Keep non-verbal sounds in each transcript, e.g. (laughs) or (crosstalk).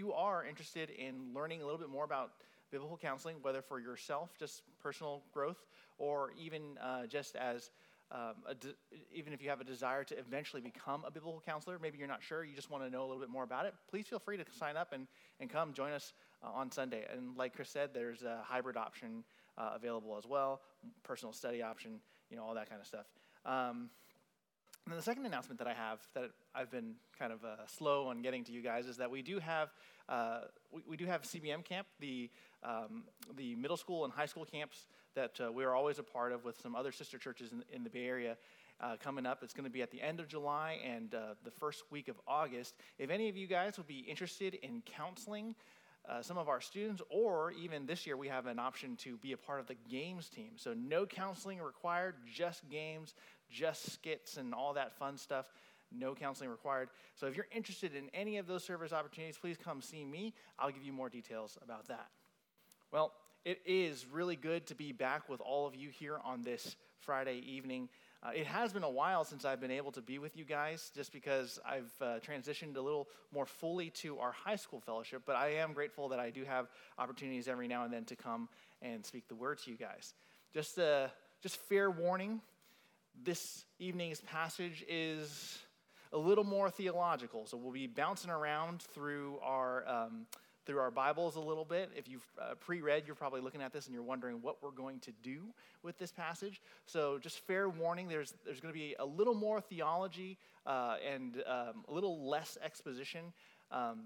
you are interested in learning a little bit more about biblical counseling, whether for yourself, just personal growth, or even uh, just as um, de- even if you have a desire to eventually become a biblical counselor, maybe you're not sure, you just want to know a little bit more about it, please feel free to sign up and, and come join us uh, on Sunday. And like Chris said, there's a hybrid option uh, available as well, personal study option, you know, all that kind of stuff. Um, and then the second announcement that I have that I've been kind of uh, slow on getting to you guys is that we do have uh, we, we, do have CBM camp, the um, the middle school and high school camps that uh, we are always a part of with some other sister churches in, in the Bay Area. Uh, coming up, it's going to be at the end of July and uh, the first week of August. If any of you guys would be interested in counseling uh, some of our students, or even this year we have an option to be a part of the games team. So, no counseling required, just games, just skits, and all that fun stuff. No counseling required. So, if you're interested in any of those service opportunities, please come see me. I'll give you more details about that. Well, it is really good to be back with all of you here on this Friday evening. Uh, it has been a while since I've been able to be with you guys just because I've uh, transitioned a little more fully to our high school fellowship, but I am grateful that I do have opportunities every now and then to come and speak the word to you guys. Just, uh, just fair warning this evening's passage is a little more theological, so we'll be bouncing around through our. Um, through our Bibles a little bit. If you've uh, pre read, you're probably looking at this and you're wondering what we're going to do with this passage. So, just fair warning there's, there's going to be a little more theology uh, and um, a little less exposition. Um,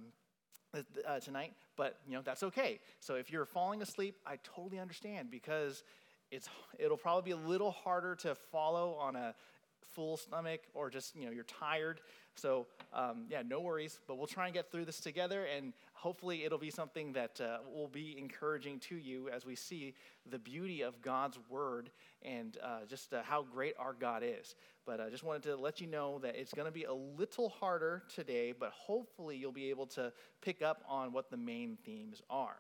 uh, tonight, but you know that's okay. So if you're falling asleep, I totally understand because it's it'll probably be a little harder to follow on a full stomach or just you know you're tired. So um, yeah no worries but we'll try and get through this together and hopefully it'll be something that uh, will be encouraging to you as we see the beauty of god's word and uh, just uh, how great our god is. But i just wanted to let you know that it's going to be a little harder today but hopefully you'll be able to pick up on what the main themes are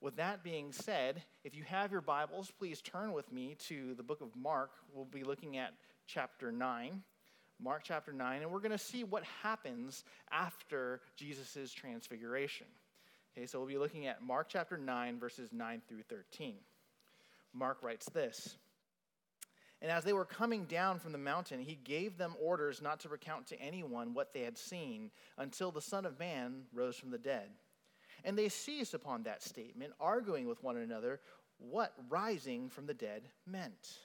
with that being said, if you have your Bibles, please turn with me to the book of Mark. We'll be looking at chapter 9. Mark chapter 9, and we're going to see what happens after Jesus' transfiguration. Okay, so we'll be looking at Mark chapter 9, verses 9 through 13. Mark writes this And as they were coming down from the mountain, he gave them orders not to recount to anyone what they had seen until the Son of Man rose from the dead. And they seized upon that statement, arguing with one another what rising from the dead meant.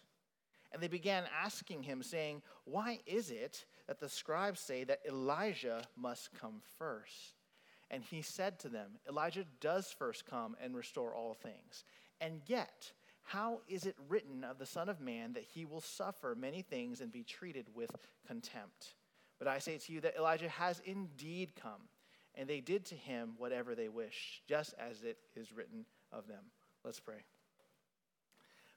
And they began asking him, saying, Why is it that the scribes say that Elijah must come first? And he said to them, Elijah does first come and restore all things. And yet, how is it written of the Son of Man that he will suffer many things and be treated with contempt? But I say to you that Elijah has indeed come, and they did to him whatever they wished, just as it is written of them. Let's pray.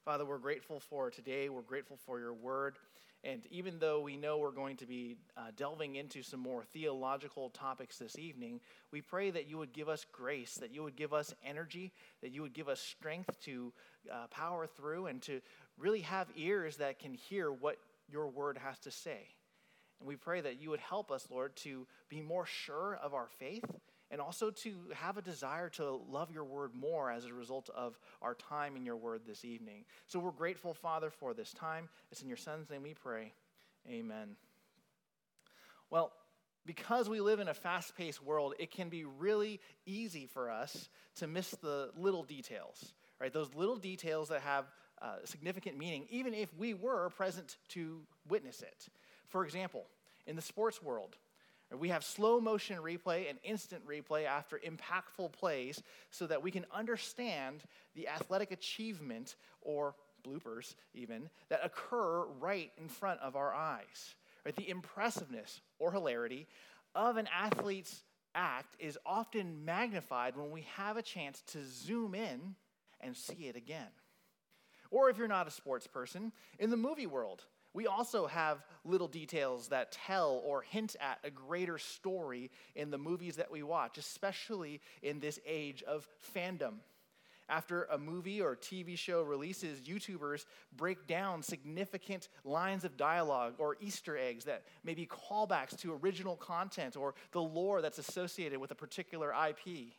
Father, we're grateful for today. We're grateful for your word. And even though we know we're going to be uh, delving into some more theological topics this evening, we pray that you would give us grace, that you would give us energy, that you would give us strength to uh, power through and to really have ears that can hear what your word has to say. And we pray that you would help us, Lord, to be more sure of our faith and also to have a desire to love your word more as a result of our time in your word this evening. So we're grateful, Father, for this time. It's in your Son's name we pray. Amen. Well, because we live in a fast paced world, it can be really easy for us to miss the little details, right? Those little details that have uh, significant meaning, even if we were present to witness it. For example, in the sports world, we have slow motion replay and instant replay after impactful plays so that we can understand the athletic achievement or bloopers, even, that occur right in front of our eyes. Right? The impressiveness or hilarity of an athlete's act is often magnified when we have a chance to zoom in and see it again. Or if you're not a sports person, in the movie world, we also have little details that tell or hint at a greater story in the movies that we watch, especially in this age of fandom. After a movie or TV show releases, YouTubers break down significant lines of dialogue or Easter eggs that may be callbacks to original content or the lore that's associated with a particular IP.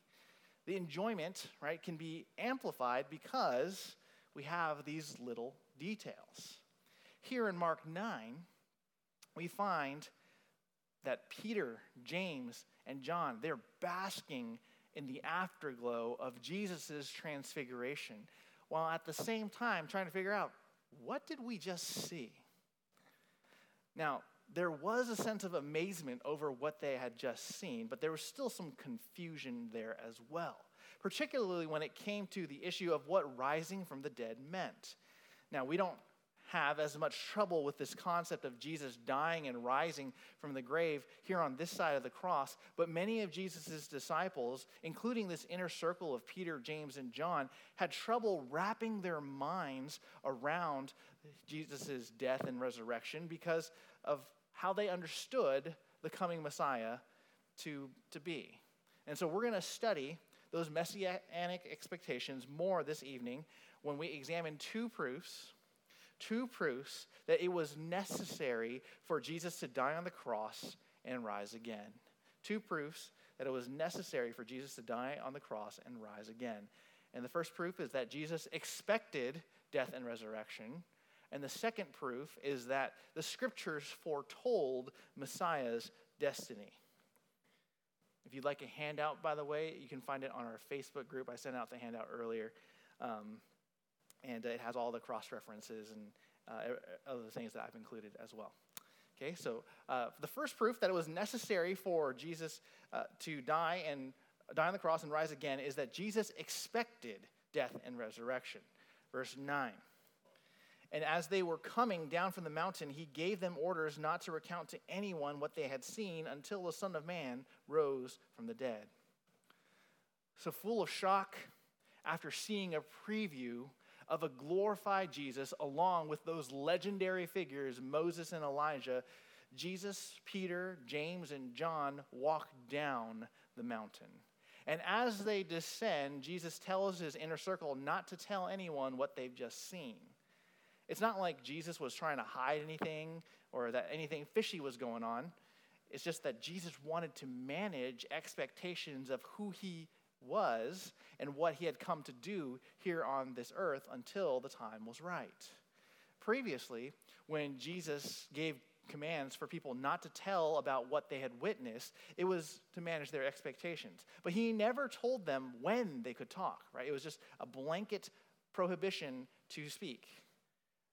The enjoyment, right, can be amplified because we have these little details. Here in Mark 9, we find that Peter, James, and John, they're basking in the afterglow of Jesus' transfiguration, while at the same time trying to figure out what did we just see? Now, there was a sense of amazement over what they had just seen, but there was still some confusion there as well, particularly when it came to the issue of what rising from the dead meant. Now, we don't have as much trouble with this concept of Jesus dying and rising from the grave here on this side of the cross, but many of Jesus' disciples, including this inner circle of Peter, James, and John, had trouble wrapping their minds around Jesus' death and resurrection because of how they understood the coming Messiah to, to be. And so we're going to study those messianic expectations more this evening when we examine two proofs two proofs that it was necessary for Jesus to die on the cross and rise again. Two proofs that it was necessary for Jesus to die on the cross and rise again. And the first proof is that Jesus expected death and resurrection. And the second proof is that the scriptures foretold Messiah's destiny. If you'd like a handout, by the way, you can find it on our Facebook group. I sent out the handout earlier. Um, and it has all the cross references and uh, other things that I've included as well. Okay, so uh, the first proof that it was necessary for Jesus uh, to die and die on the cross and rise again is that Jesus expected death and resurrection. Verse 9. And as they were coming down from the mountain, he gave them orders not to recount to anyone what they had seen until the Son of Man rose from the dead. So, full of shock, after seeing a preview of a glorified Jesus along with those legendary figures, Moses and Elijah, Jesus, Peter, James, and John walk down the mountain. And as they descend, Jesus tells his inner circle not to tell anyone what they've just seen. It's not like Jesus was trying to hide anything or that anything fishy was going on. It's just that Jesus wanted to manage expectations of who he was and what he had come to do here on this earth until the time was right. Previously, when Jesus gave commands for people not to tell about what they had witnessed, it was to manage their expectations. But he never told them when they could talk, right? It was just a blanket prohibition to speak,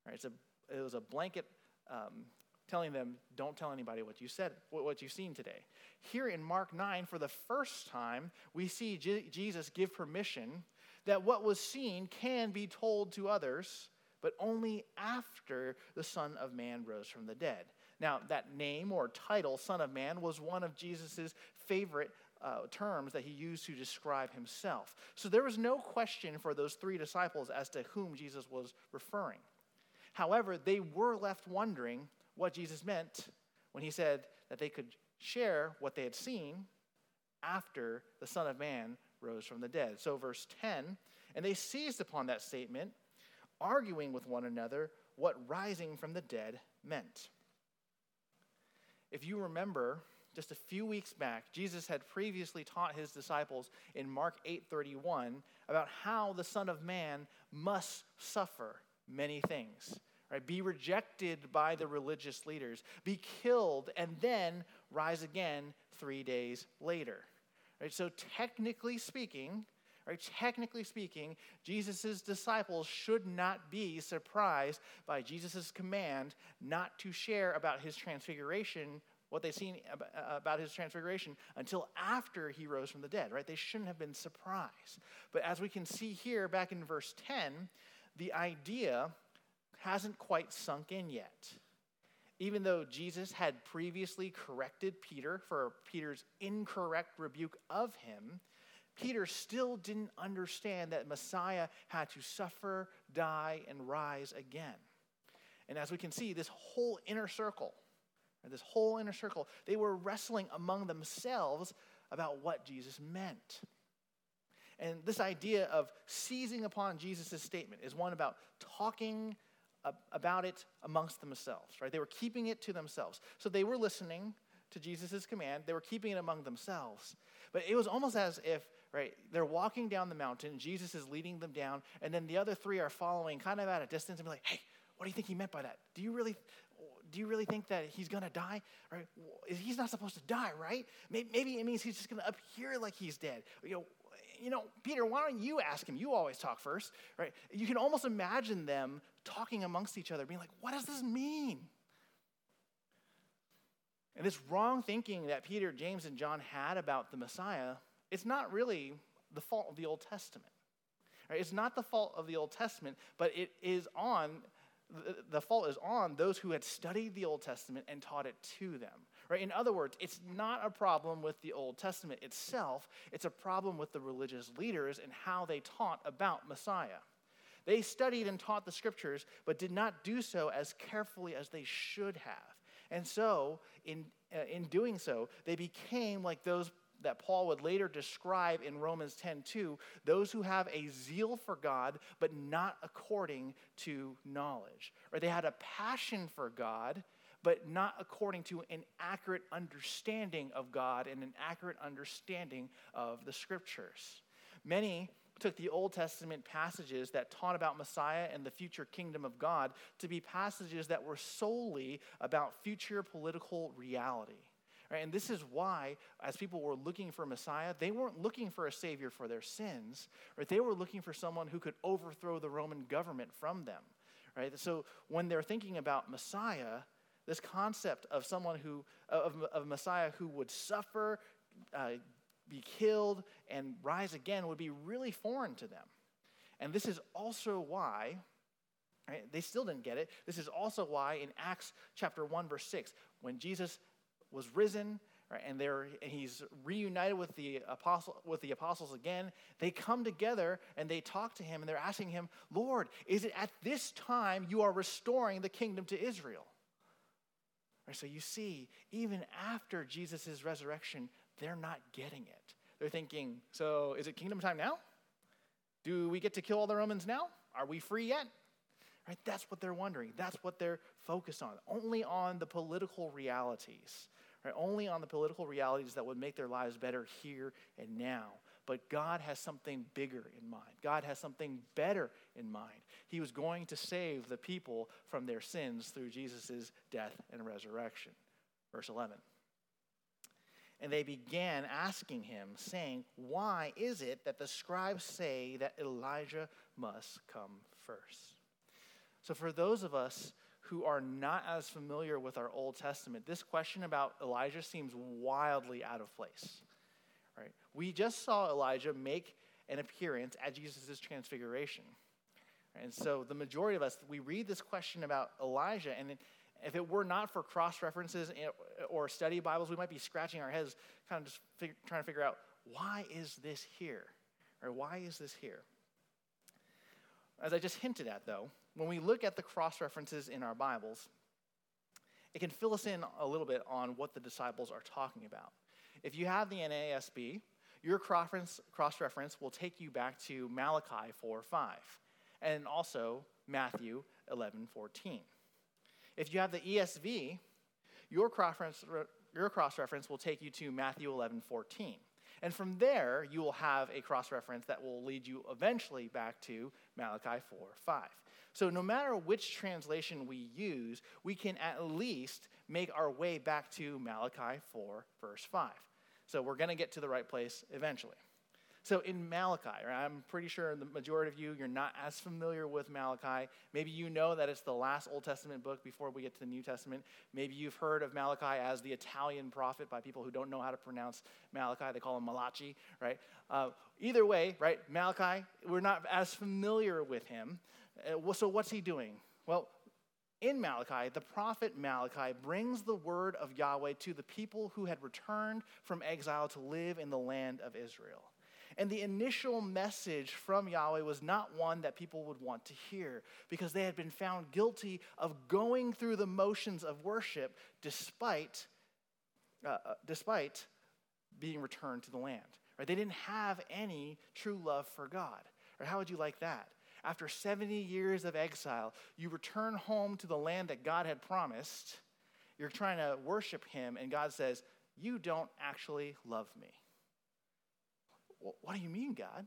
right? It's a, it was a blanket um, telling them, don't tell anybody what you said, what you've seen today. Here in Mark 9, for the first time, we see Jesus give permission that what was seen can be told to others, but only after the Son of Man rose from the dead. Now, that name or title, Son of Man, was one of Jesus' favorite uh, terms that he used to describe himself. So there was no question for those three disciples as to whom Jesus was referring. However, they were left wondering what Jesus meant when he said that they could share what they had seen after the Son of Man rose from the dead. So, verse 10, and they seized upon that statement, arguing with one another what rising from the dead meant. If you remember, just a few weeks back, Jesus had previously taught his disciples in Mark 8:31 about how the Son of Man must suffer many things right? Be rejected by the religious leaders, be killed, and then rise again three days later. Right? So, technically speaking, right, technically speaking, Jesus' disciples should not be surprised by Jesus' command not to share about his transfiguration what they've seen uh, about his transfiguration until after he rose from the dead, right? They shouldn't have been surprised. But as we can see here back in verse 10, the idea hasn't quite sunk in yet. Even though Jesus had previously corrected Peter for Peter's incorrect rebuke of him, Peter still didn't understand that Messiah had to suffer, die, and rise again. And as we can see, this whole inner circle, this whole inner circle, they were wrestling among themselves about what Jesus meant. And this idea of seizing upon Jesus' statement is one about talking about it amongst themselves, right? They were keeping it to themselves. So they were listening to Jesus' command, they were keeping it among themselves. But it was almost as if, right, they're walking down the mountain, Jesus is leading them down, and then the other three are following kind of at a distance and be like, hey, what do you think he meant by that? Do you really do you really think that he's to die? Right? He's not supposed to die, right? Maybe it means he's just to appear like he's dead. You know, you know, Peter, why don't you ask him? You always talk first, right? You can almost imagine them talking amongst each other, being like, what does this mean? And this wrong thinking that Peter, James, and John had about the Messiah, it's not really the fault of the Old Testament. Right? It's not the fault of the Old Testament, but it is on the fault is on those who had studied the Old Testament and taught it to them. Right? In other words, it's not a problem with the Old Testament itself, it's a problem with the religious leaders and how they taught about Messiah. They studied and taught the scriptures, but did not do so as carefully as they should have. And so, in, uh, in doing so, they became like those that Paul would later describe in Romans 10:2, those who have a zeal for God but not according to knowledge. Or they had a passion for God but not according to an accurate understanding of God and an accurate understanding of the scriptures. Many took the Old Testament passages that taught about Messiah and the future kingdom of God to be passages that were solely about future political reality. Right? And this is why, as people were looking for Messiah, they weren't looking for a savior for their sins, right? They were looking for someone who could overthrow the Roman government from them. Right? So when they're thinking about Messiah, this concept of someone who, of, of Messiah who would suffer, uh, be killed, and rise again would be really foreign to them. And this is also why, right, they still didn't get it. This is also why in Acts chapter 1, verse 6, when Jesus was risen, right, and, they're, and he's reunited with the, apostle, with the apostles again, they come together and they talk to him and they're asking him, Lord, is it at this time you are restoring the kingdom to Israel? Right, so you see, even after Jesus' resurrection, they're not getting it. They're thinking, so is it kingdom time now? Do we get to kill all the Romans now? Are we free yet? Right? That's what they're wondering. That's what they're focused on. Only on the political realities. Right? Only on the political realities that would make their lives better here and now. But God has something bigger in mind. God has something better in mind. He was going to save the people from their sins through Jesus' death and resurrection. Verse 11. And they began asking him, saying, Why is it that the scribes say that Elijah must come first? So, for those of us who are not as familiar with our Old Testament, this question about Elijah seems wildly out of place. Right? We just saw Elijah make an appearance at Jesus' transfiguration. And so the majority of us, we read this question about Elijah, and if it were not for cross references or study Bibles, we might be scratching our heads, kind of just fig- trying to figure out why is this here? Or why is this here? As I just hinted at, though, when we look at the cross references in our Bibles, it can fill us in a little bit on what the disciples are talking about. If you have the NASB, your cross reference will take you back to Malachi 4 5 and also Matthew 11 14. If you have the ESV, your cross reference will take you to Matthew 11 14. And from there, you will have a cross reference that will lead you eventually back to Malachi 4 5. So, no matter which translation we use, we can at least make our way back to Malachi 4, verse 5. So, we're going to get to the right place eventually. So in Malachi, right, I'm pretty sure the majority of you, you're not as familiar with Malachi. Maybe you know that it's the last Old Testament book before we get to the New Testament. Maybe you've heard of Malachi as the Italian prophet by people who don't know how to pronounce Malachi. They call him Malachi, right? Uh, either way, right, Malachi, we're not as familiar with him. Uh, so what's he doing? Well, in Malachi, the prophet Malachi brings the word of Yahweh to the people who had returned from exile to live in the land of Israel. And the initial message from Yahweh was not one that people would want to hear because they had been found guilty of going through the motions of worship despite, uh, uh, despite being returned to the land. Right? They didn't have any true love for God. Or how would you like that? After 70 years of exile, you return home to the land that God had promised. You're trying to worship Him, and God says, You don't actually love me. What do you mean, God?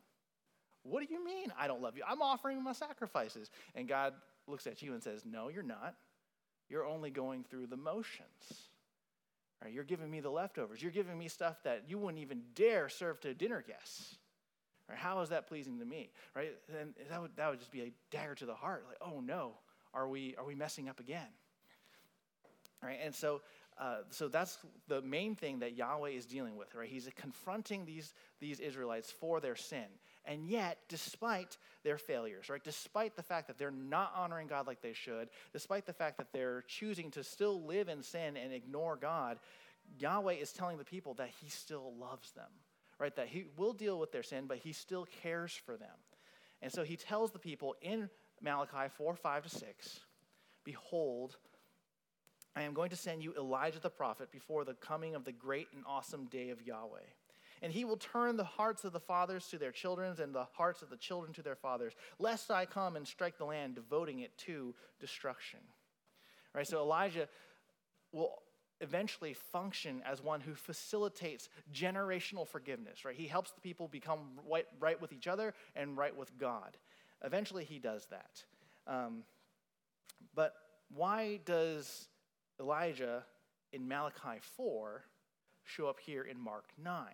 What do you mean I don't love you? I'm offering my sacrifices. And God looks at you and says, No, you're not. You're only going through the motions. Right? You're giving me the leftovers. You're giving me stuff that you wouldn't even dare serve to dinner guests. Right? How is that pleasing to me? Right? And that would, that would just be a dagger to the heart. Like, oh no, are we, are we messing up again? Right? And so, uh, so that's the main thing that Yahweh is dealing with, right? He's confronting these, these Israelites for their sin. And yet, despite their failures, right, despite the fact that they're not honoring God like they should, despite the fact that they're choosing to still live in sin and ignore God, Yahweh is telling the people that He still loves them, right? That He will deal with their sin, but He still cares for them. And so He tells the people in Malachi 4 5 to 6 Behold, I am going to send you Elijah the prophet before the coming of the great and awesome day of Yahweh. And he will turn the hearts of the fathers to their children and the hearts of the children to their fathers, lest I come and strike the land, devoting it to destruction. Right, so Elijah will eventually function as one who facilitates generational forgiveness, right? He helps the people become right, with each other and right with God. Eventually, he does that. Um, but why does Elijah in Malachi 4 show up here in Mark 9?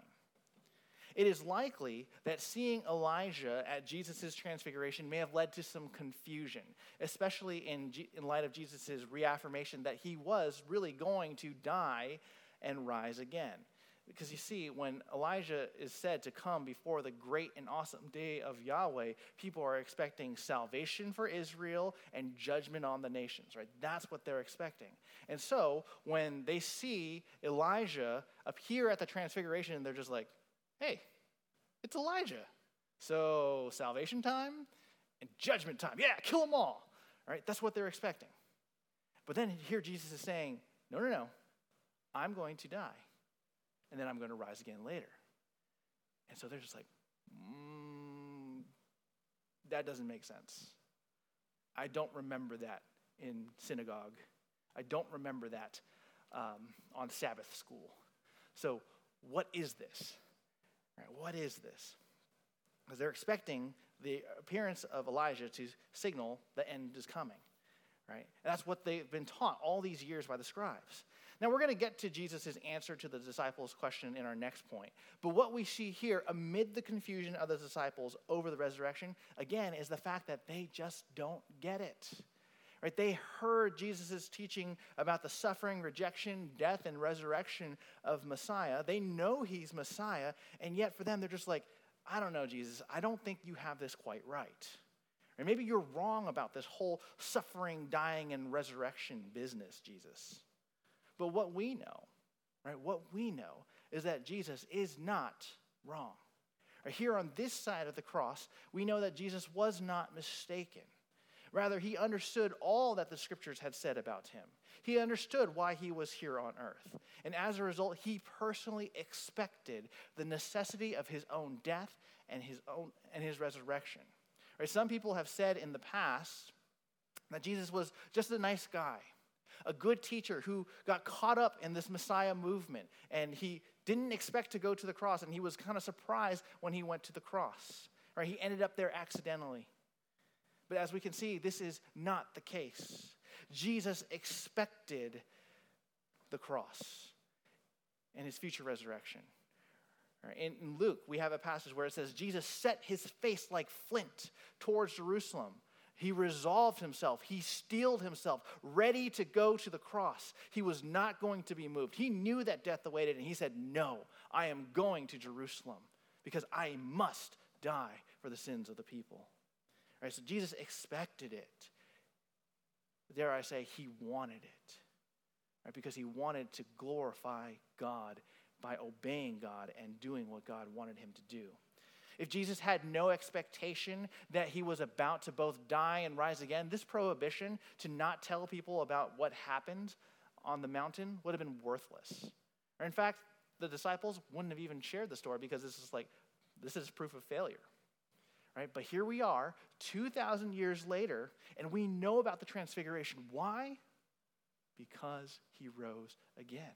It is likely that seeing Elijah at Jesus' transfiguration may have led to some confusion, especially in, G- in light of Jesus' reaffirmation that he was really going to die and rise again. Because you see, when Elijah is said to come before the great and awesome day of Yahweh, people are expecting salvation for Israel and judgment on the nations, right? That's what they're expecting. And so when they see Elijah appear at the transfiguration, they're just like, hey, it's Elijah. So salvation time and judgment time. Yeah, kill them all. Right, that's what they're expecting. But then here Jesus is saying, no, no, no, I'm going to die. And then I'm going to rise again later. And so they're just like, mm, that doesn't make sense. I don't remember that in synagogue. I don't remember that um, on Sabbath school. So, what is this? Right, what is this? Because they're expecting the appearance of Elijah to signal the end is coming. Right? And that's what they've been taught all these years by the scribes. Now, we're going to get to Jesus' answer to the disciples' question in our next point. But what we see here, amid the confusion of the disciples over the resurrection, again, is the fact that they just don't get it. Right? They heard Jesus' teaching about the suffering, rejection, death, and resurrection of Messiah. They know he's Messiah, and yet for them, they're just like, I don't know, Jesus, I don't think you have this quite right. Or maybe you're wrong about this whole suffering, dying, and resurrection business, Jesus. But what we know, right, what we know is that Jesus is not wrong. Here on this side of the cross, we know that Jesus was not mistaken. Rather, he understood all that the scriptures had said about him. He understood why he was here on earth. And as a result, he personally expected the necessity of his own death and his, own, and his resurrection. Right, some people have said in the past that Jesus was just a nice guy, a good teacher who got caught up in this Messiah movement, and he didn't expect to go to the cross, and he was kind of surprised when he went to the cross. Right, he ended up there accidentally. But as we can see, this is not the case. Jesus expected the cross and his future resurrection. In Luke, we have a passage where it says, Jesus set his face like flint towards Jerusalem. He resolved himself, he steeled himself, ready to go to the cross. He was not going to be moved. He knew that death awaited, and he said, No, I am going to Jerusalem because I must die for the sins of the people. Right, so Jesus expected it. Dare I say, he wanted it. Right, because he wanted to glorify God by obeying God and doing what God wanted him to do. If Jesus had no expectation that he was about to both die and rise again, this prohibition to not tell people about what happened on the mountain would have been worthless. Or in fact, the disciples wouldn't have even shared the story because this is like, this is proof of failure. Right? But here we are, 2,000 years later, and we know about the transfiguration. Why? Because he rose again.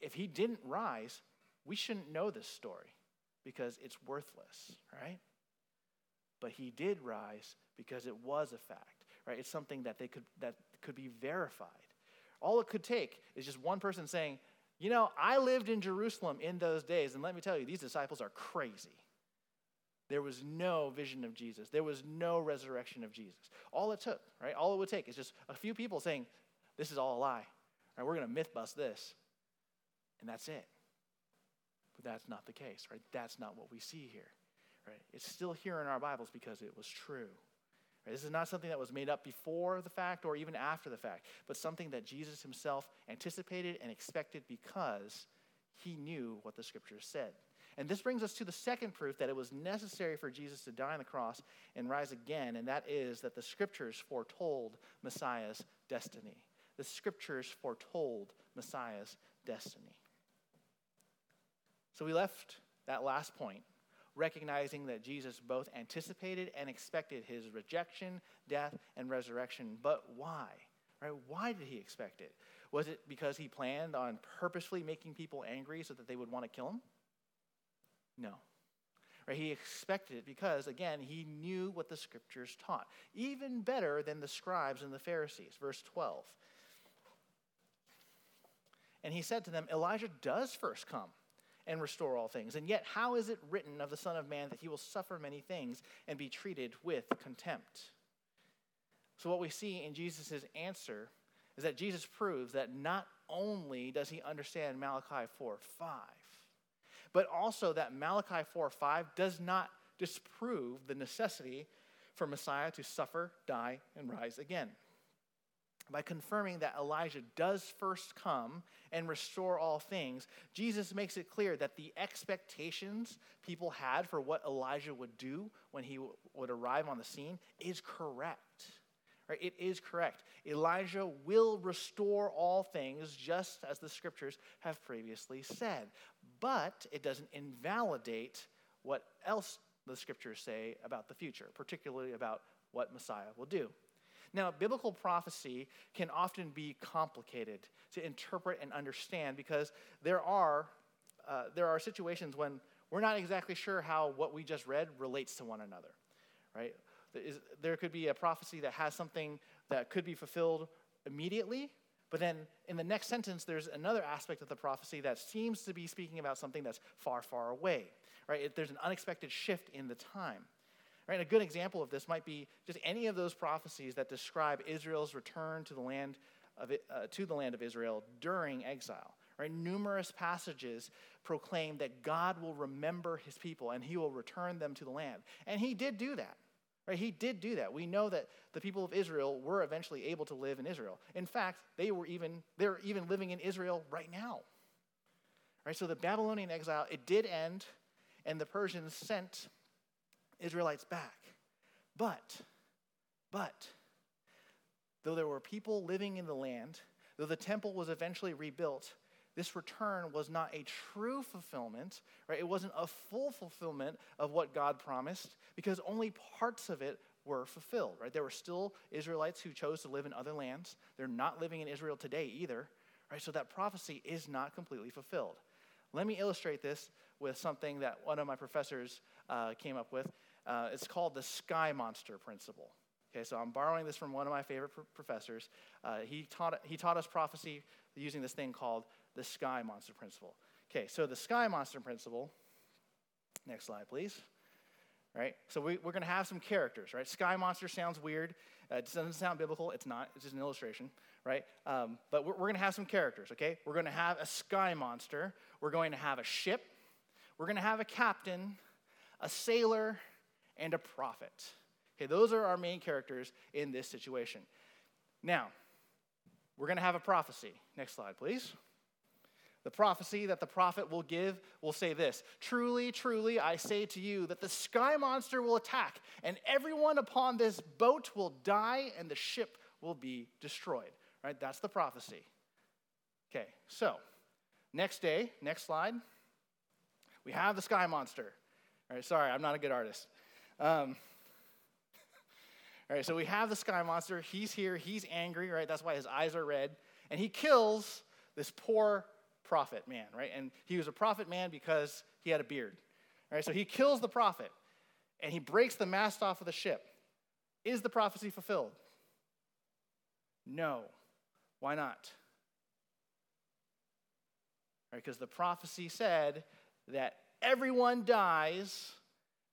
If he didn't rise, we shouldn't know this story because it's worthless, right? But he did rise because it was a fact, right? It's something that they could that could be verified. All it could take is just one person saying, "You know, I lived in Jerusalem in those days, and let me tell you, these disciples are crazy." There was no vision of Jesus. There was no resurrection of Jesus. All it took, right? All it would take is just a few people saying, "This is all a lie." Right? We're going to myth bust this. And that's it. But that's not the case, right? That's not what we see here. Right? It's still here in our Bibles because it was true. Right? This is not something that was made up before the fact or even after the fact, but something that Jesus himself anticipated and expected because he knew what the scriptures said. And this brings us to the second proof that it was necessary for Jesus to die on the cross and rise again, and that is that the scriptures foretold Messiah's destiny. The scriptures foretold Messiah's destiny. So we left that last point recognizing that Jesus both anticipated and expected his rejection, death, and resurrection. But why? Right? Why did he expect it? Was it because he planned on purposefully making people angry so that they would want to kill him? No. Right? He expected it because, again, he knew what the scriptures taught, even better than the scribes and the Pharisees. Verse 12. And he said to them, Elijah does first come and restore all things. And yet, how is it written of the Son of Man that he will suffer many things and be treated with contempt? So, what we see in Jesus' answer is that Jesus proves that not only does he understand Malachi 4 5, but also that Malachi 4 5 does not disprove the necessity for Messiah to suffer, die, and rise again by confirming that Elijah does first come and restore all things, Jesus makes it clear that the expectations people had for what Elijah would do when he would arrive on the scene is correct. Right? It is correct. Elijah will restore all things just as the scriptures have previously said. But it doesn't invalidate what else the scriptures say about the future, particularly about what Messiah will do. Now, biblical prophecy can often be complicated to interpret and understand because there are, uh, there are situations when we're not exactly sure how what we just read relates to one another, right? There could be a prophecy that has something that could be fulfilled immediately, but then in the next sentence, there's another aspect of the prophecy that seems to be speaking about something that's far, far away, right? There's an unexpected shift in the time. Right? a good example of this might be just any of those prophecies that describe Israel's return to the land of, uh, to the land of Israel during exile. Right? Numerous passages proclaim that God will remember his people and he will return them to the land. And he did do that. Right? He did do that. We know that the people of Israel were eventually able to live in Israel. In fact, they were even they're even living in Israel right now. Right? So the Babylonian exile, it did end, and the Persians sent Israelites back. But, but, though there were people living in the land, though the temple was eventually rebuilt, this return was not a true fulfillment, right? It wasn't a full fulfillment of what God promised because only parts of it were fulfilled, right? There were still Israelites who chose to live in other lands. They're not living in Israel today either, right? So that prophecy is not completely fulfilled. Let me illustrate this with something that one of my professors uh, came up with. Uh, it's called the sky monster principle. Okay, so I'm borrowing this from one of my favorite pr- professors. Uh, he, taught, he taught us prophecy using this thing called the sky monster principle. Okay, so the sky monster principle, next slide, please. Right, so we, are going to have some characters, right? Sky monster sounds weird. Uh, it doesn't sound biblical. It's not. It's just an illustration, right? Um, but we're, we're going to have some characters, okay? We're going to have a sky monster. We're going to have a ship. We're going to have a captain, a sailor, and a prophet. Okay, those are our main characters in this situation. Now, we're going to have a prophecy. Next slide, please. The prophecy that the prophet will give will say this Truly, truly, I say to you that the sky monster will attack, and everyone upon this boat will die, and the ship will be destroyed. Right? That's the prophecy. Okay, so Next day, next slide, we have the sky monster. All right, sorry, I'm not a good artist. Um, (laughs) all right, so we have the sky monster. He's here. He's angry, right? That's why his eyes are red. And he kills this poor prophet man, right? And he was a prophet man because he had a beard. Right, so he kills the prophet and he breaks the mast off of the ship. Is the prophecy fulfilled? No. Why not? Right, because the prophecy said that everyone dies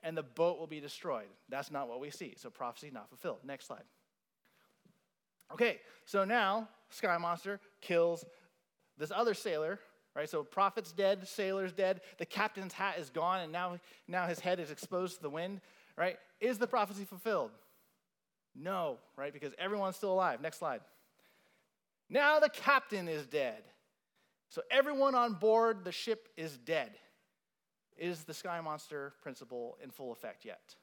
and the boat will be destroyed. That's not what we see. So prophecy not fulfilled. Next slide. Okay, so now Sky Monster kills this other sailor, right? So prophet's dead, sailor's dead, the captain's hat is gone, and now, now his head is exposed to the wind, right? Is the prophecy fulfilled? No, right? Because everyone's still alive. Next slide. Now the captain is dead. So everyone on board the ship is dead. Is the sky monster principle in full effect yet?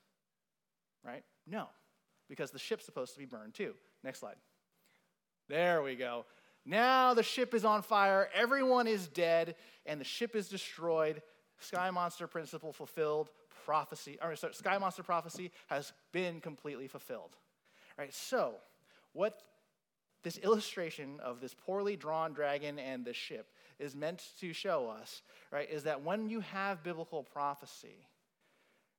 Right? No, because the ship's supposed to be burned too. Next slide. There we go. Now the ship is on fire, everyone is dead, and the ship is destroyed. Sky monster principle fulfilled. Prophecy, or sorry, sky monster prophecy has been completely fulfilled. All right, so what this illustration of this poorly drawn dragon and the ship is meant to show us, right, is that when you have biblical prophecy,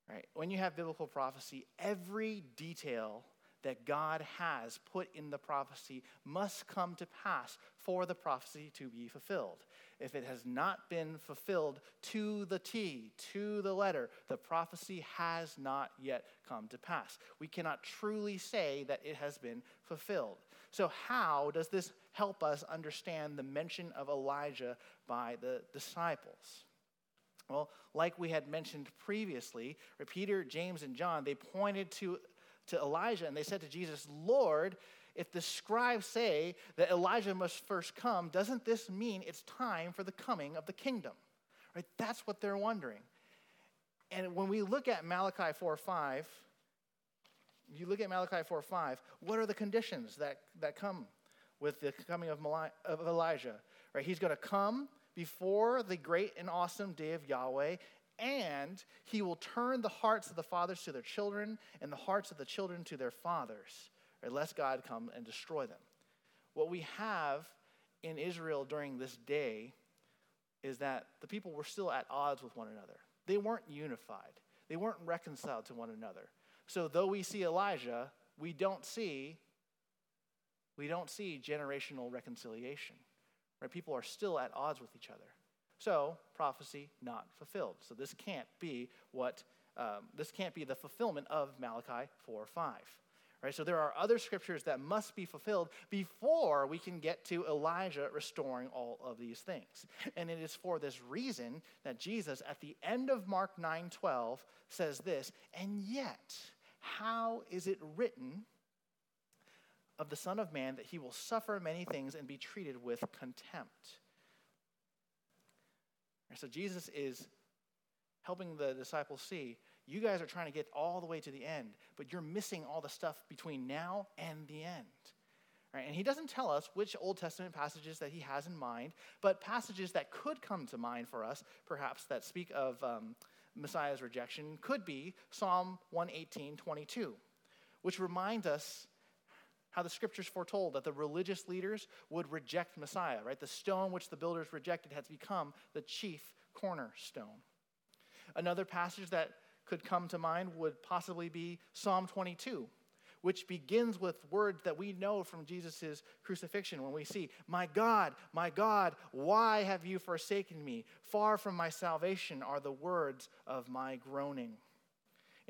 right, when you have biblical prophecy, every detail that God has put in the prophecy must come to pass for the prophecy to be fulfilled. If it has not been fulfilled to the T, to the letter, the prophecy has not yet come to pass. We cannot truly say that it has been fulfilled. So, how does this help us understand the mention of Elijah by the disciples? Well, like we had mentioned previously, Peter, James, and John, they pointed to, to Elijah and they said to Jesus, Lord, if the scribes say that Elijah must first come, doesn't this mean it's time for the coming of the kingdom? Right? That's what they're wondering. And when we look at Malachi 4 5, you look at Malachi 4 5, what are the conditions that, that come with the coming of, of Elijah? Right? He's going to come before the great and awesome day of Yahweh, and he will turn the hearts of the fathers to their children and the hearts of the children to their fathers, lest God come and destroy them. What we have in Israel during this day is that the people were still at odds with one another. They weren't unified, they weren't reconciled to one another. So though we see Elijah, we don't see we don't see generational reconciliation. Right? People are still at odds with each other. So prophecy not fulfilled. So this can't be what um, this can't be the fulfillment of Malachi 4 5. Right? So there are other scriptures that must be fulfilled before we can get to Elijah restoring all of these things. And it is for this reason that Jesus at the end of Mark 9:12 says this, and yet how is it written of the Son of Man that he will suffer many things and be treated with contempt? So Jesus is helping the disciples see you guys are trying to get all the way to the end, but you're missing all the stuff between now and the end. Right? And he doesn't tell us which Old Testament passages that he has in mind, but passages that could come to mind for us, perhaps that speak of um, Messiah's rejection could be Psalm 118, 22, which reminds us how the scriptures foretold that the religious leaders would reject Messiah, right? The stone which the builders rejected has become the chief cornerstone. Another passage that could come to mind would possibly be Psalm 22, which begins with words that we know from Jesus' crucifixion when we see, My God, my God, why have you forsaken me? Far from my salvation are the words of my groaning.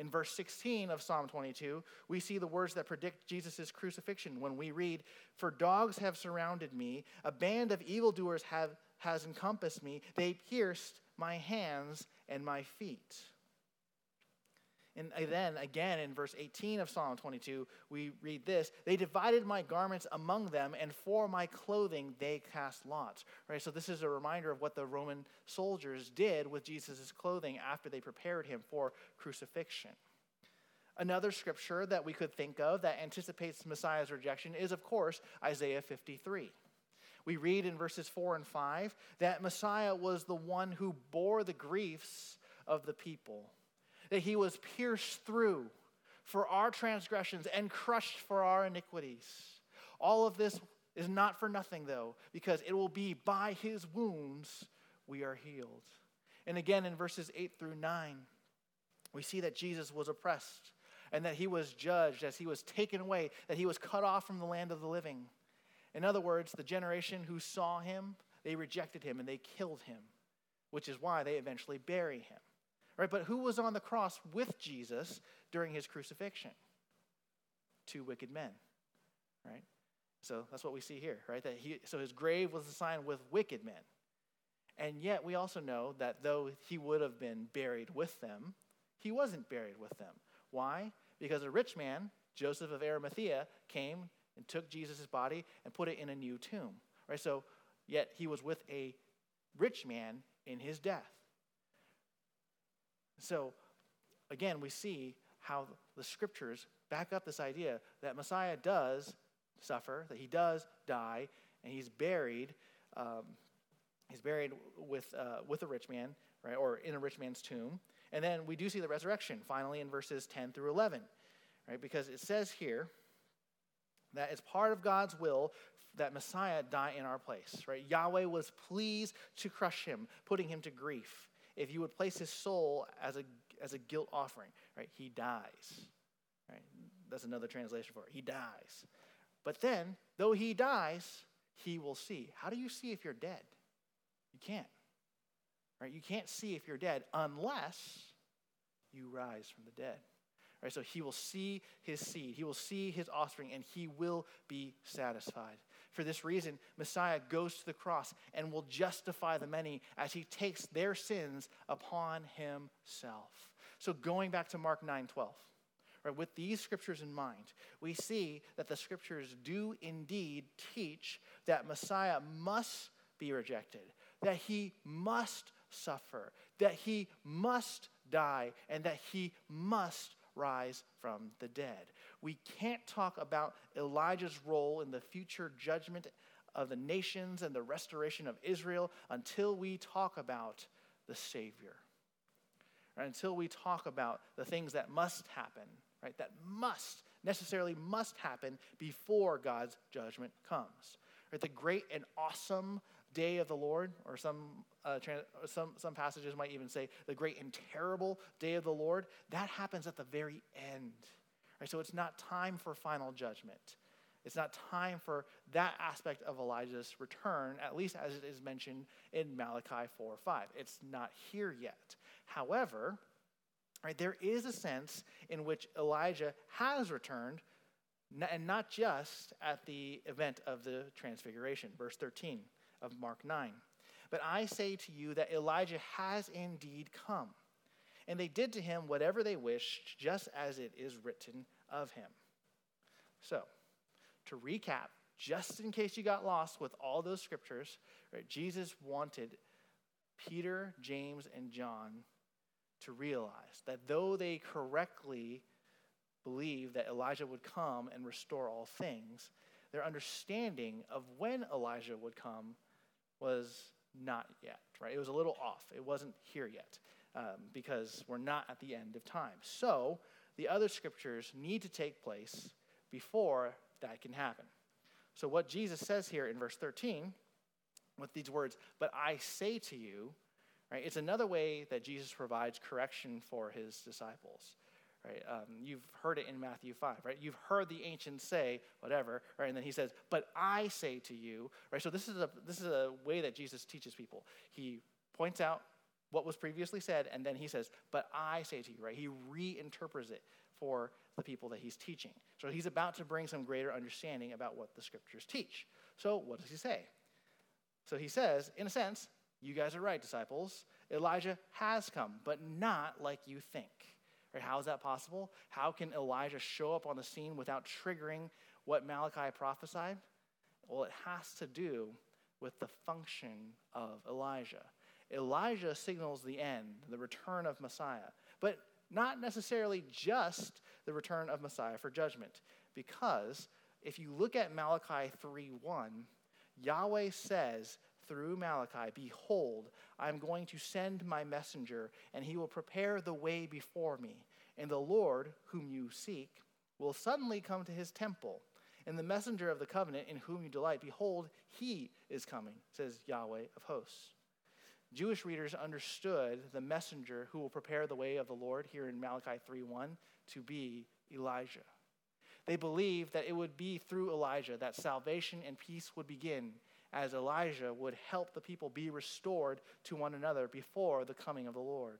In verse 16 of Psalm 22, we see the words that predict Jesus' crucifixion when we read, For dogs have surrounded me, a band of evildoers have, has encompassed me, they pierced my hands and my feet. And then again in verse 18 of Psalm 22, we read this They divided my garments among them, and for my clothing they cast lots. Right? So this is a reminder of what the Roman soldiers did with Jesus' clothing after they prepared him for crucifixion. Another scripture that we could think of that anticipates Messiah's rejection is, of course, Isaiah 53, We read in verses 4 and 5 that Messiah was the one who bore the griefs of the people, that he was pierced through for our transgressions and crushed for our iniquities. All of this is not for nothing, though, because it will be by his wounds we are healed. And again, in verses 8 through 9, we see that Jesus was oppressed and that he was judged as he was taken away, that he was cut off from the land of the living. In other words, the generation who saw him, they rejected him and they killed him, which is why they eventually bury him. Right? But who was on the cross with Jesus during his crucifixion? Two wicked men. Right? So that's what we see here, right? That he so his grave was assigned with wicked men. And yet we also know that though he would have been buried with them, he wasn't buried with them. Why? Because a rich man, Joseph of Arimathea, came and took Jesus' body and put it in a new tomb. Right? So, yet he was with a rich man in his death. So, again, we see how the scriptures back up this idea that Messiah does suffer, that he does die, and he's buried. Um, he's buried with uh, with a rich man, right, or in a rich man's tomb. And then we do see the resurrection finally in verses 10 through 11, right? Because it says here that it's part of God's will that Messiah die in our place, right? Yahweh was pleased to crush him, putting him to grief. If you would place his soul as a, as a guilt offering, right? He dies, right? That's another translation for it. He dies. But then, though he dies, he will see. How do you see if you're dead? You can't. Right? You can't see if you're dead unless you rise from the dead. Right? So he will see his seed, he will see his offspring, and he will be satisfied. For this reason, Messiah goes to the cross and will justify the many as he takes their sins upon himself. So going back to Mark 9 12. Right, with these scriptures in mind, we see that the scriptures do indeed teach that Messiah must be rejected, that he must suffer, that he must die, and that he must rise from the dead. We can't talk about Elijah's role in the future judgment of the nations and the restoration of Israel until we talk about the Savior. Right? Until we talk about the things that must happen, right? That must, necessarily must happen before God's judgment comes. Right? The great and awesome day of the Lord, or some, uh, trans- some, some passages might even say the great and terrible day of the Lord, that happens at the very end. Right? So it's not time for final judgment. It's not time for that aspect of Elijah's return, at least as it is mentioned in Malachi 4 5. It's not here yet. However, right, there is a sense in which Elijah has returned, and not just at the event of the transfiguration. Verse 13 of Mark 9. But I say to you that Elijah has indeed come. And they did to him whatever they wished, just as it is written of him. So, to recap, just in case you got lost with all those scriptures, right, Jesus wanted Peter, James, and John to realize that though they correctly believed that Elijah would come and restore all things, their understanding of when Elijah would come was not yet, right? It was a little off. It wasn't here yet um, because we're not at the end of time. So the other scriptures need to take place before that can happen. So, what Jesus says here in verse 13 with these words, but I say to you, right, it's another way that Jesus provides correction for his disciples right? Um, you've heard it in Matthew 5, right? You've heard the ancients say whatever, right? And then he says, but I say to you, right? So this is a, this is a way that Jesus teaches people. He points out what was previously said, and then he says, but I say to you, right? He reinterprets it for the people that he's teaching. So he's about to bring some greater understanding about what the scriptures teach. So what does he say? So he says, in a sense, you guys are right, disciples. Elijah has come, but not like you think. Right? How is that possible? How can Elijah show up on the scene without triggering what Malachi prophesied? Well, it has to do with the function of Elijah. Elijah signals the end, the return of Messiah, but not necessarily just the return of Messiah for judgment. Because if you look at Malachi 3:1, Yahweh says through Malachi, Behold, I am going to send my messenger, and he will prepare the way before me. And the Lord, whom you seek, will suddenly come to his temple. And the messenger of the covenant in whom you delight, behold, he is coming, says Yahweh of hosts. Jewish readers understood the messenger who will prepare the way of the Lord here in Malachi 3:1 to be Elijah. They believed that it would be through Elijah that salvation and peace would begin, as Elijah would help the people be restored to one another before the coming of the Lord.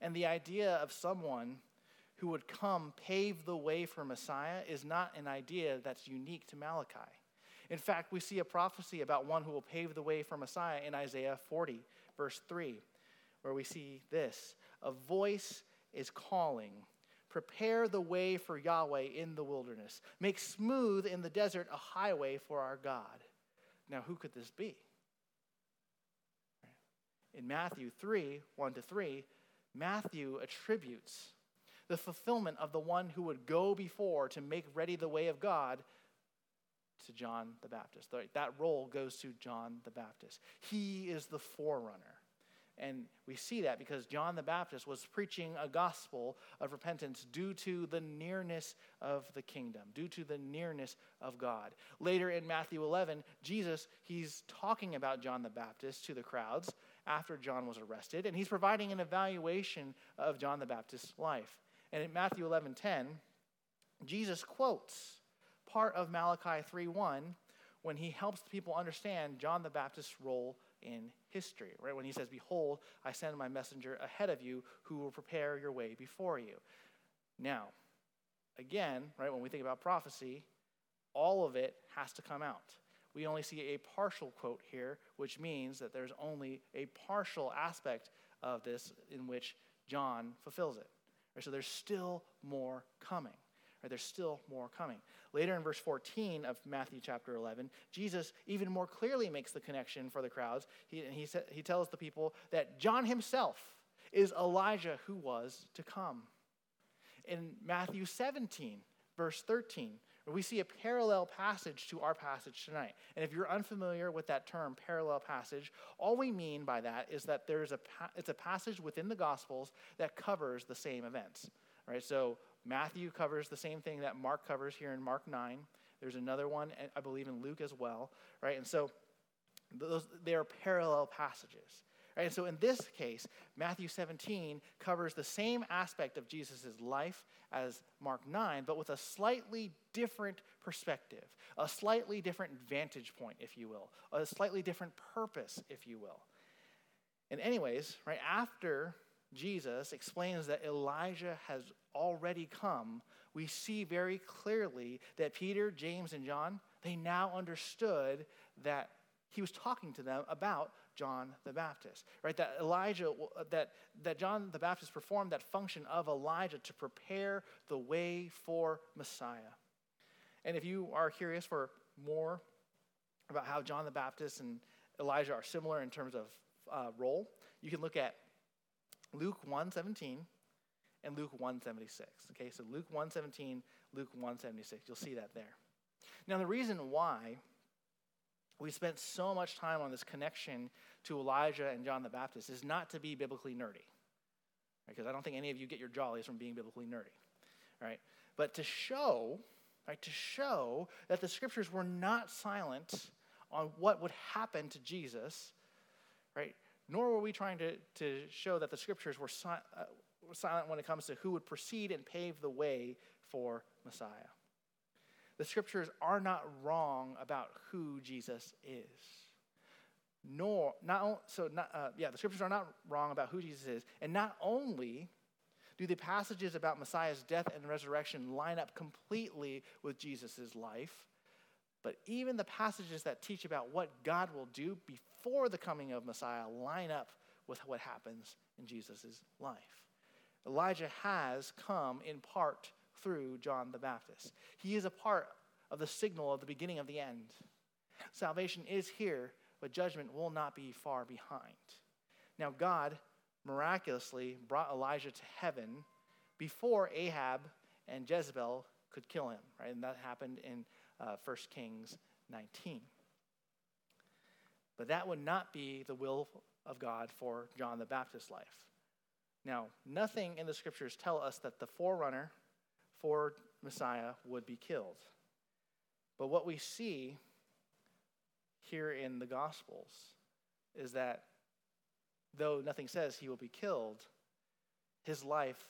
And the idea of someone who would come pave the way for Messiah is not an idea that's unique to Malachi. In fact, we see a prophecy about one who will pave the way for Messiah in Isaiah 40, verse 3, where we see this A voice is calling, prepare the way for Yahweh in the wilderness, make smooth in the desert a highway for our God. Now, who could this be? In Matthew 3, 1 to 3, Matthew attributes the fulfillment of the one who would go before to make ready the way of God to John the Baptist. That role goes to John the Baptist. He is the forerunner. And we see that because John the Baptist was preaching a gospel of repentance due to the nearness of the kingdom, due to the nearness of God. Later in Matthew 11, Jesus, he's talking about John the Baptist to the crowds after John was arrested, and he's providing an evaluation of John the Baptist's life. And in Matthew 11:10, Jesus quotes part of Malachi 3:1 when he helps the people understand John the Baptist's role in history, right? When he says, Behold, I send my messenger ahead of you who will prepare your way before you. Now, again, right, when we think about prophecy, all of it has to come out. We only see a partial quote here, which means that there's only a partial aspect of this in which John fulfills it. Right, so there's still more coming. Right, there's still more coming. Later in verse 14 of Matthew chapter 11, Jesus even more clearly makes the connection for the crowds. He, he, sa- he tells the people that John himself is Elijah who was to come. In Matthew 17, verse 13, we see a parallel passage to our passage tonight. And if you're unfamiliar with that term, parallel passage, all we mean by that is that there's a pa- it's a passage within the Gospels that covers the same events. Right? So Matthew covers the same thing that Mark covers here in Mark 9. There's another one, I believe, in Luke as well. Right? And so those, they are parallel passages. Right? And so in this case, Matthew 17 covers the same aspect of Jesus' life as Mark 9, but with a slightly different perspective, a slightly different vantage point, if you will, a slightly different purpose, if you will. And, anyways, right after Jesus explains that Elijah has already come, we see very clearly that Peter, James, and John, they now understood that he was talking to them about John the Baptist, right? That Elijah, that, that John the Baptist performed that function of Elijah to prepare the way for Messiah. And if you are curious for more about how John the Baptist and Elijah are similar in terms of uh, role, you can look at Luke 1:17 and Luke 1:76. Okay, so Luke 1:17, Luke 1:76. You'll see that there. Now the reason why we spent so much time on this connection to Elijah and John the Baptist is not to be biblically nerdy, because? I don't think any of you get your jollies from being biblically nerdy, right? But to show, right, to show that the scriptures were not silent on what would happen to Jesus, right? Nor were we trying to, to show that the scriptures were, si- uh, were silent when it comes to who would proceed and pave the way for Messiah the scriptures are not wrong about who Jesus is. Nor, not so, not, uh, yeah, the scriptures are not wrong about who Jesus is. And not only do the passages about Messiah's death and resurrection line up completely with Jesus' life, but even the passages that teach about what God will do before the coming of Messiah line up with what happens in Jesus' life. Elijah has come in part through John the Baptist. He is a part of the signal of the beginning of the end. Salvation is here, but judgment will not be far behind. Now, God miraculously brought Elijah to heaven before Ahab and Jezebel could kill him, right? And that happened in uh, 1 Kings 19. But that would not be the will of God for John the Baptist's life. Now, nothing in the scriptures tell us that the forerunner for Messiah would be killed. But what we see here in the Gospels is that though nothing says he will be killed, his life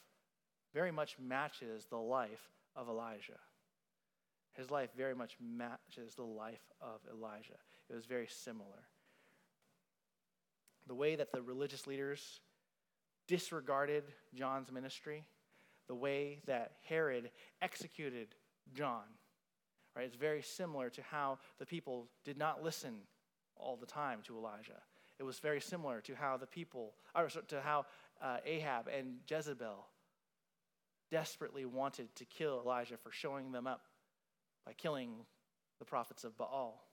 very much matches the life of Elijah. His life very much matches the life of Elijah. It was very similar. The way that the religious leaders disregarded John's ministry, the way that Herod executed John, right? It's very similar to how the people did not listen all the time to Elijah. It was very similar to how the people, or to how uh, Ahab and Jezebel desperately wanted to kill Elijah for showing them up by killing the prophets of Baal.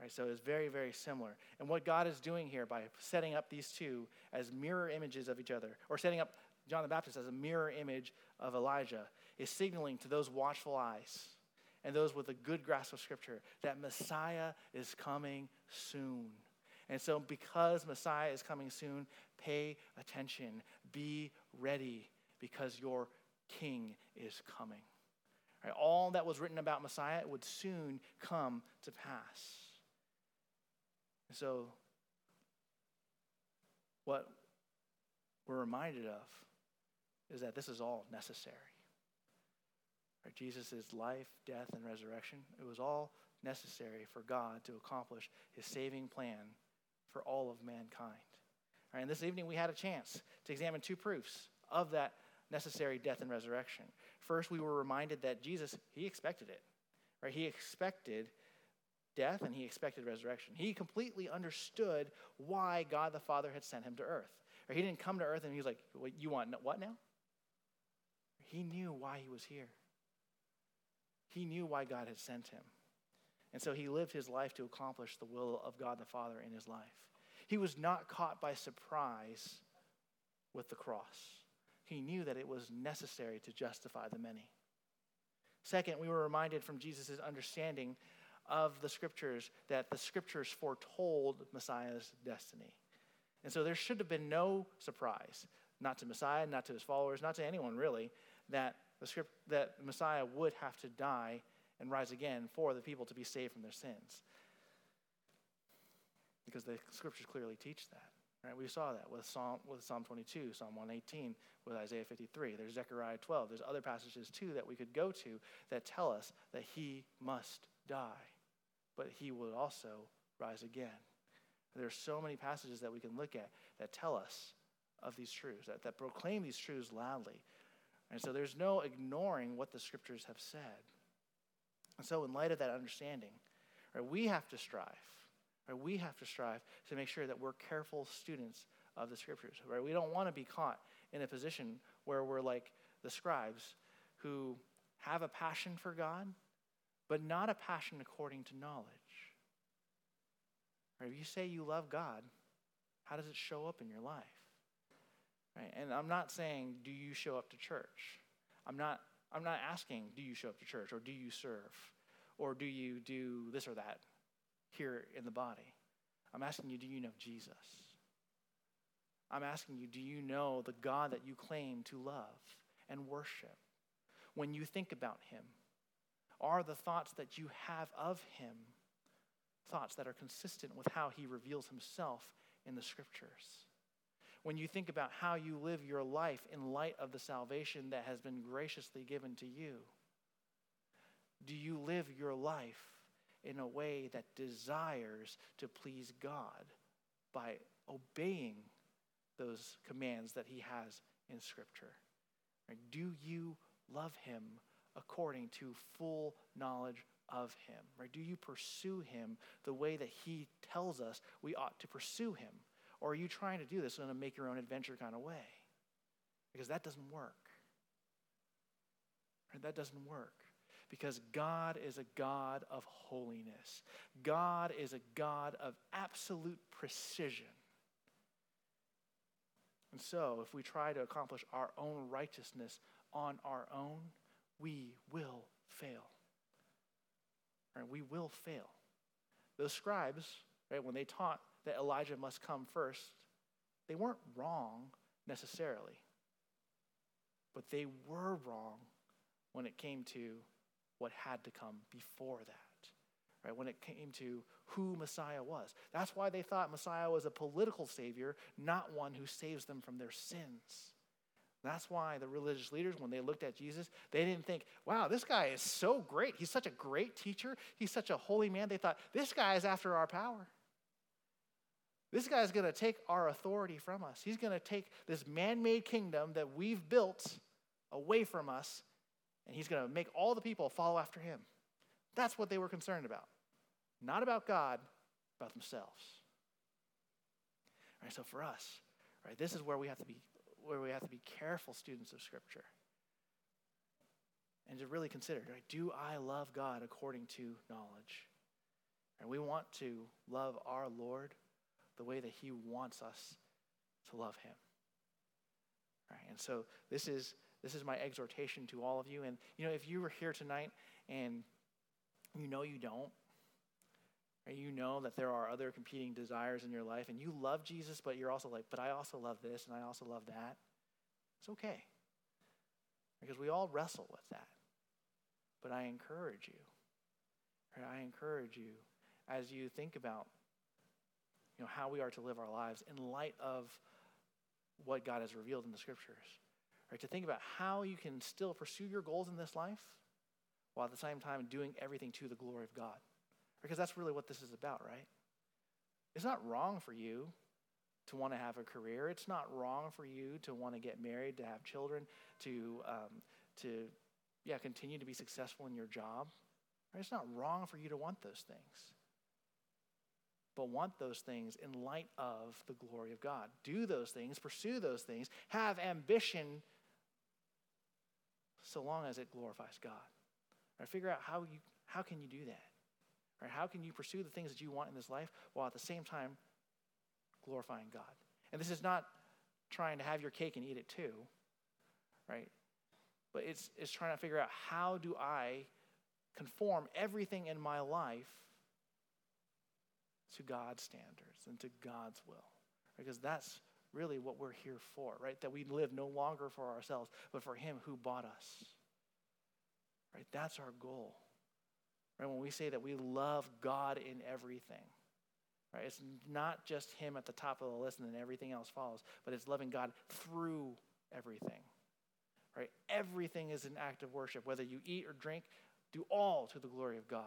Right, so it's very, very similar. And what God is doing here by setting up these two as mirror images of each other, or setting up John the Baptist as a mirror image of Elijah, is signaling to those watchful eyes and those with a good grasp of Scripture that Messiah is coming soon. And so, because Messiah is coming soon, pay attention, be ready, because your King is coming. Right, all that was written about Messiah would soon come to pass. And so, what we're reminded of is that this is all necessary. Right? Jesus' life, death, and resurrection, it was all necessary for God to accomplish his saving plan for all of mankind. And this evening we had a chance to examine two proofs of that necessary death and resurrection. First, we were reminded that Jesus, he expected it. Right? He expected death and he expected resurrection. He completely understood why God the Father had sent him to earth. Right? He didn't come to earth and he was like, You want what now? He knew why he was here. He knew why God had sent him. And so he lived his life to accomplish the will of God the Father in his life. He was not caught by surprise with the cross. He knew that it was necessary to justify the many. Second, we were reminded from Jesus' understanding of the scriptures that the scriptures foretold Messiah's destiny. And so there should have been no surprise, not to Messiah, not to his followers, not to anyone really, that the script that Messiah would have to die and rise again for the people to be saved from their sins. Because the scriptures clearly teach that. Right? We saw that with Psalm, with Psalm 22, Psalm 118, with Isaiah 53. There's Zechariah 12. There's other passages too that we could go to that tell us that he must die, but he will also rise again. There are so many passages that we can look at that tell us of these truths, that, that proclaim these truths loudly. And so there's no ignoring what the scriptures have said. And so, in light of that understanding, right, we have to strive Right? We have to strive to make sure that we're careful students of the scriptures. Right? We don't want to be caught in a position where we're like the scribes who have a passion for God, but not a passion according to knowledge. Right? If you say you love God, how does it show up in your life? Right? And I'm not saying, do you show up to church? I'm not, I'm not asking, do you show up to church or do you serve? Or do you do this or that? Here in the body. I'm asking you, do you know Jesus? I'm asking you, do you know the God that you claim to love and worship? When you think about him, are the thoughts that you have of him thoughts that are consistent with how he reveals himself in the scriptures? When you think about how you live your life in light of the salvation that has been graciously given to you, do you live your life in a way that desires to please God by obeying those commands that He has in Scripture? Do you love Him according to full knowledge of Him? Or do you pursue Him the way that He tells us we ought to pursue Him? Or are you trying to do this in a make your own adventure kind of way? Because that doesn't work. That doesn't work because God is a God of holiness. God is a God of absolute precision. And so, if we try to accomplish our own righteousness on our own, we will fail. Right? We will fail those scribes, right, when they taught that Elijah must come first, they weren't wrong necessarily. But they were wrong when it came to what had to come before that, right? When it came to who Messiah was. That's why they thought Messiah was a political savior, not one who saves them from their sins. That's why the religious leaders, when they looked at Jesus, they didn't think, wow, this guy is so great. He's such a great teacher. He's such a holy man. They thought, this guy is after our power. This guy is going to take our authority from us. He's going to take this man made kingdom that we've built away from us, and he's going to make all the people follow after him. That's what they were concerned about. Not about God, about themselves. All right, so for us, right, this is where we have to be where we have to be careful students of Scripture. And to really consider, right, do I love God according to knowledge? And we want to love our Lord the way that He wants us to love Him. Right, and so this is this is my exhortation to all of you. And you know, if you were here tonight and you know you don't, and you know that there are other competing desires in your life, and you love Jesus, but you're also like, but I also love this and I also love that. It's okay. Because we all wrestle with that. But I encourage you? I encourage you as you think about you know, how we are to live our lives in light of what God has revealed in the scriptures. Right? To think about how you can still pursue your goals in this life while at the same time doing everything to the glory of God. Because that's really what this is about, right? It's not wrong for you to want to have a career. It's not wrong for you to want to get married, to have children, to, um, to yeah, continue to be successful in your job. Right? It's not wrong for you to want those things. But want those things in light of the glory of God. Do those things, pursue those things, have ambition so long as it glorifies God. Right? Figure out how you how can you do that? Right? How can you pursue the things that you want in this life while at the same time glorifying God? And this is not trying to have your cake and eat it too, right? But it's, it's trying to figure out how do I conform everything in my life to God's standards and to God's will. Because that's really what we're here for, right? That we live no longer for ourselves, but for Him who bought us. Right? That's our goal. Right? When we say that we love God in everything, right? It's not just Him at the top of the list and then everything else follows, but it's loving God through everything. Right? Everything is an act of worship. Whether you eat or drink, do all to the glory of God.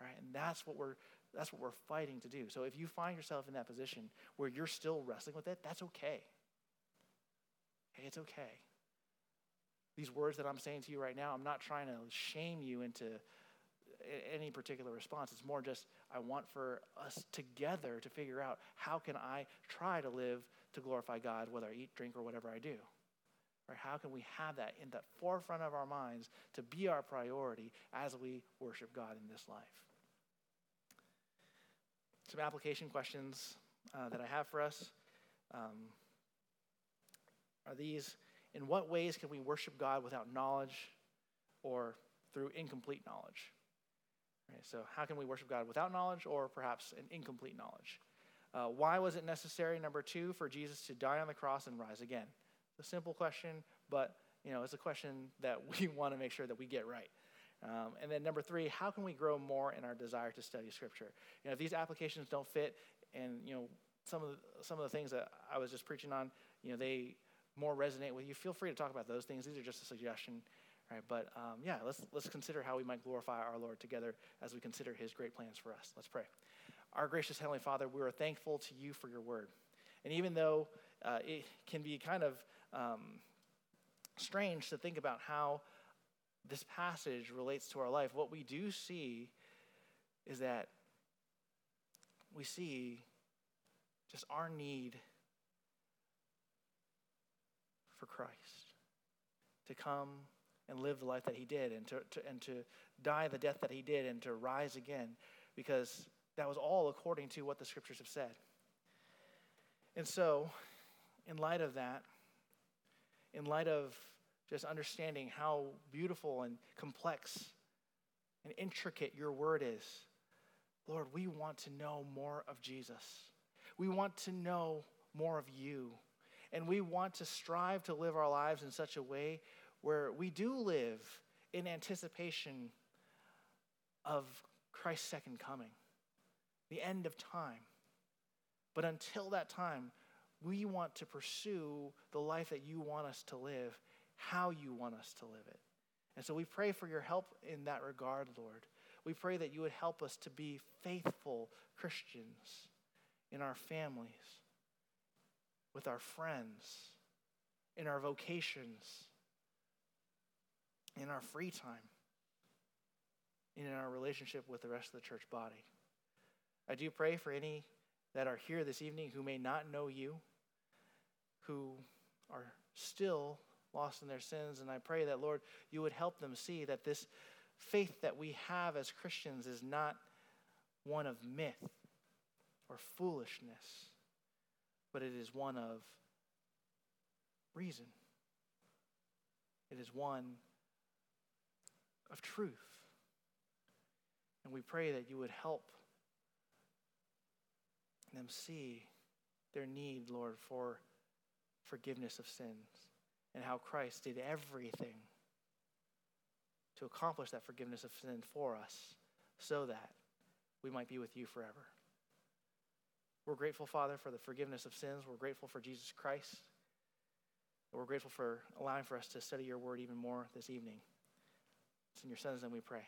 Right? And that's what we're that's what we're fighting to do. So if you find yourself in that position where you're still wrestling with it, that's okay. Hey, it's okay. These words that I'm saying to you right now, I'm not trying to shame you into any particular response. It's more just I want for us together to figure out how can I try to live to glorify God, whether I eat, drink, or whatever I do. Right? How can we have that in the forefront of our minds to be our priority as we worship God in this life? Some application questions uh, that I have for us um, are these In what ways can we worship God without knowledge or through incomplete knowledge? Right, so, how can we worship God without knowledge or perhaps an incomplete knowledge? Uh, why was it necessary, number two, for Jesus to die on the cross and rise again? It's a simple question, but you know, it's a question that (laughs) we want to make sure that we get right. Um, and then number three, how can we grow more in our desire to study Scripture? You know, if these applications don't fit, and you know, some of the, some of the things that I was just preaching on, you know, they more resonate with you. Feel free to talk about those things. These are just a suggestion. Right, but um, yeah, let's, let's consider how we might glorify our Lord together as we consider his great plans for us. Let's pray. Our gracious Heavenly Father, we are thankful to you for your word. And even though uh, it can be kind of um, strange to think about how this passage relates to our life, what we do see is that we see just our need for Christ to come and live the life that he did and to, to, and to die the death that he did and to rise again because that was all according to what the scriptures have said. And so, in light of that, in light of just understanding how beautiful and complex and intricate your word is, Lord, we want to know more of Jesus. We want to know more of you. And we want to strive to live our lives in such a way where we do live in anticipation of Christ's second coming, the end of time. But until that time, we want to pursue the life that you want us to live, how you want us to live it. And so we pray for your help in that regard, Lord. We pray that you would help us to be faithful Christians in our families, with our friends, in our vocations, in our free time, and in our relationship with the rest of the church body. I do pray for any that are here this evening who may not know you, who are still lost in their sins. And I pray that, Lord, you would help them see that this faith that we have as Christians is not one of myth or foolishness, but it is one of reason. It is one of truth. And we pray that you would help them see their need, Lord, for forgiveness of sins and how Christ did everything to accomplish that forgiveness of sin for us so that we might be with you forever. We're grateful, Father, for the forgiveness of sins. We're grateful for Jesus Christ. we're grateful for allowing for us to study your word even more this evening. It's in your son's name we pray.